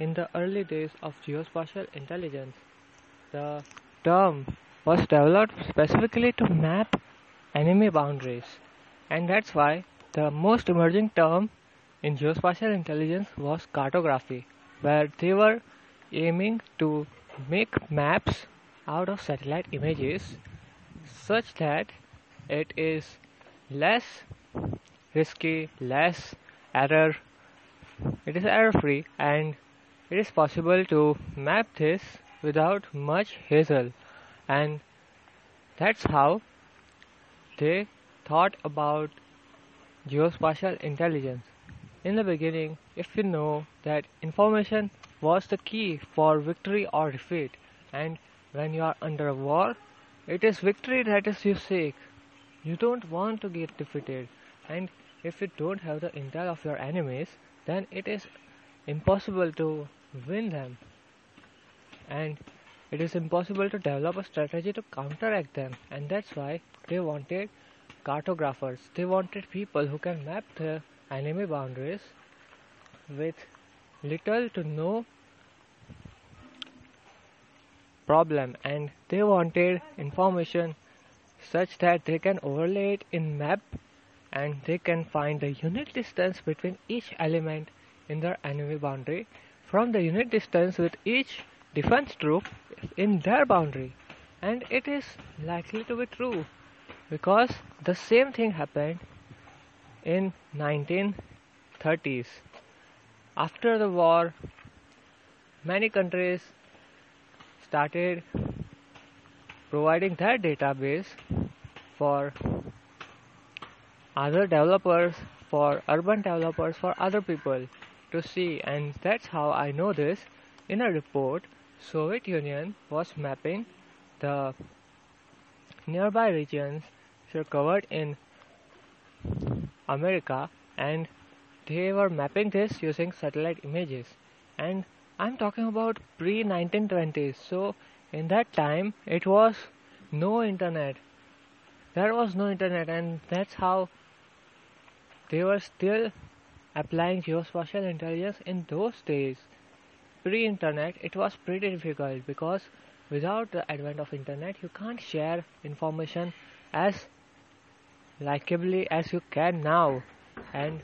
in the early days of geospatial intelligence. The term was developed specifically to map enemy boundaries, and that's why the most emerging term in geospatial intelligence was cartography, where they were aiming to make maps out of satellite images such that it is less risky, less error, it is error free, and it is possible to map this without much hassle, and that's how they thought about geospatial intelligence. In the beginning, if you know that information was the key for victory or defeat, and when you are under a war, it is victory that is you seek. You don't want to get defeated, and if you don't have the intel of your enemies, then it is impossible to win them, and it is impossible to develop a strategy to counteract them, and that's why they wanted cartographers. They wanted people who can map the enemy boundaries with little to no problem. And they wanted information such that they can overlay it in map and they can find the unit distance between each element in their enemy boundary from the unit distance with each defense troop in their boundary. And it is likely to be true because the same thing happened in 1930s after the war many countries started providing their database for other developers for urban developers for other people to see and that's how I know this. In a report Soviet Union was mapping the nearby regions covered in America and they were mapping this using satellite images. And I'm talking about pre 1920s so in that time it was no internet. There was no internet and that's how they were still applying geospatial intelligence in those days. Pre-internet it was pretty difficult because without the advent of internet you can't share information as likably as you can now. And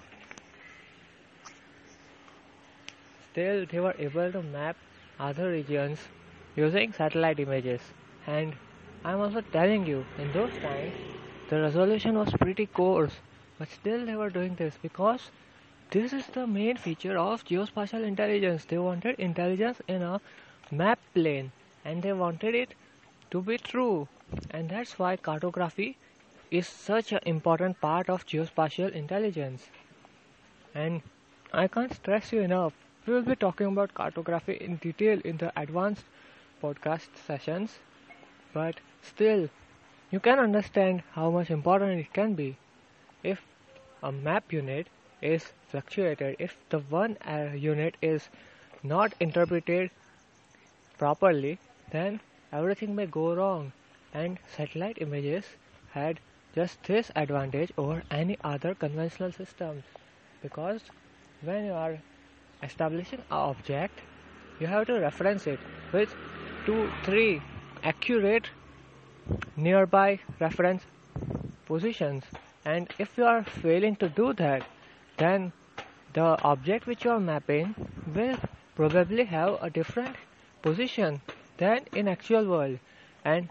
still they were able to map other regions using satellite images. And I'm also telling you in those times the resolution was pretty coarse but still they were doing this because this is the main feature of geospatial intelligence they wanted intelligence in a map plane and they wanted it to be true and that's why cartography is such an important part of geospatial intelligence. And I can't stress you enough. We will be talking about cartography in detail in the advanced podcast sessions, but still, you can understand how much important it can be. If a map unit is fluctuated, if the one uh, unit is not interpreted properly, then everything may go wrong. And satellite images had just this advantage over any other conventional systems. Because when you are establishing an object you have to reference it with two three accurate nearby reference positions. And if you are failing to do that then the object which you are mapping will probably have a different position than in actual world and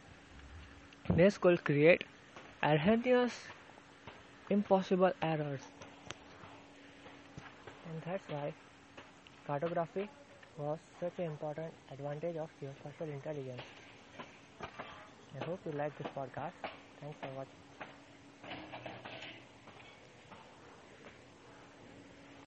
this could create erroneous impossible errors and that's why cartography was such an important advantage of geospatial intelligence. I hope you like this podcast. Thanks for watching.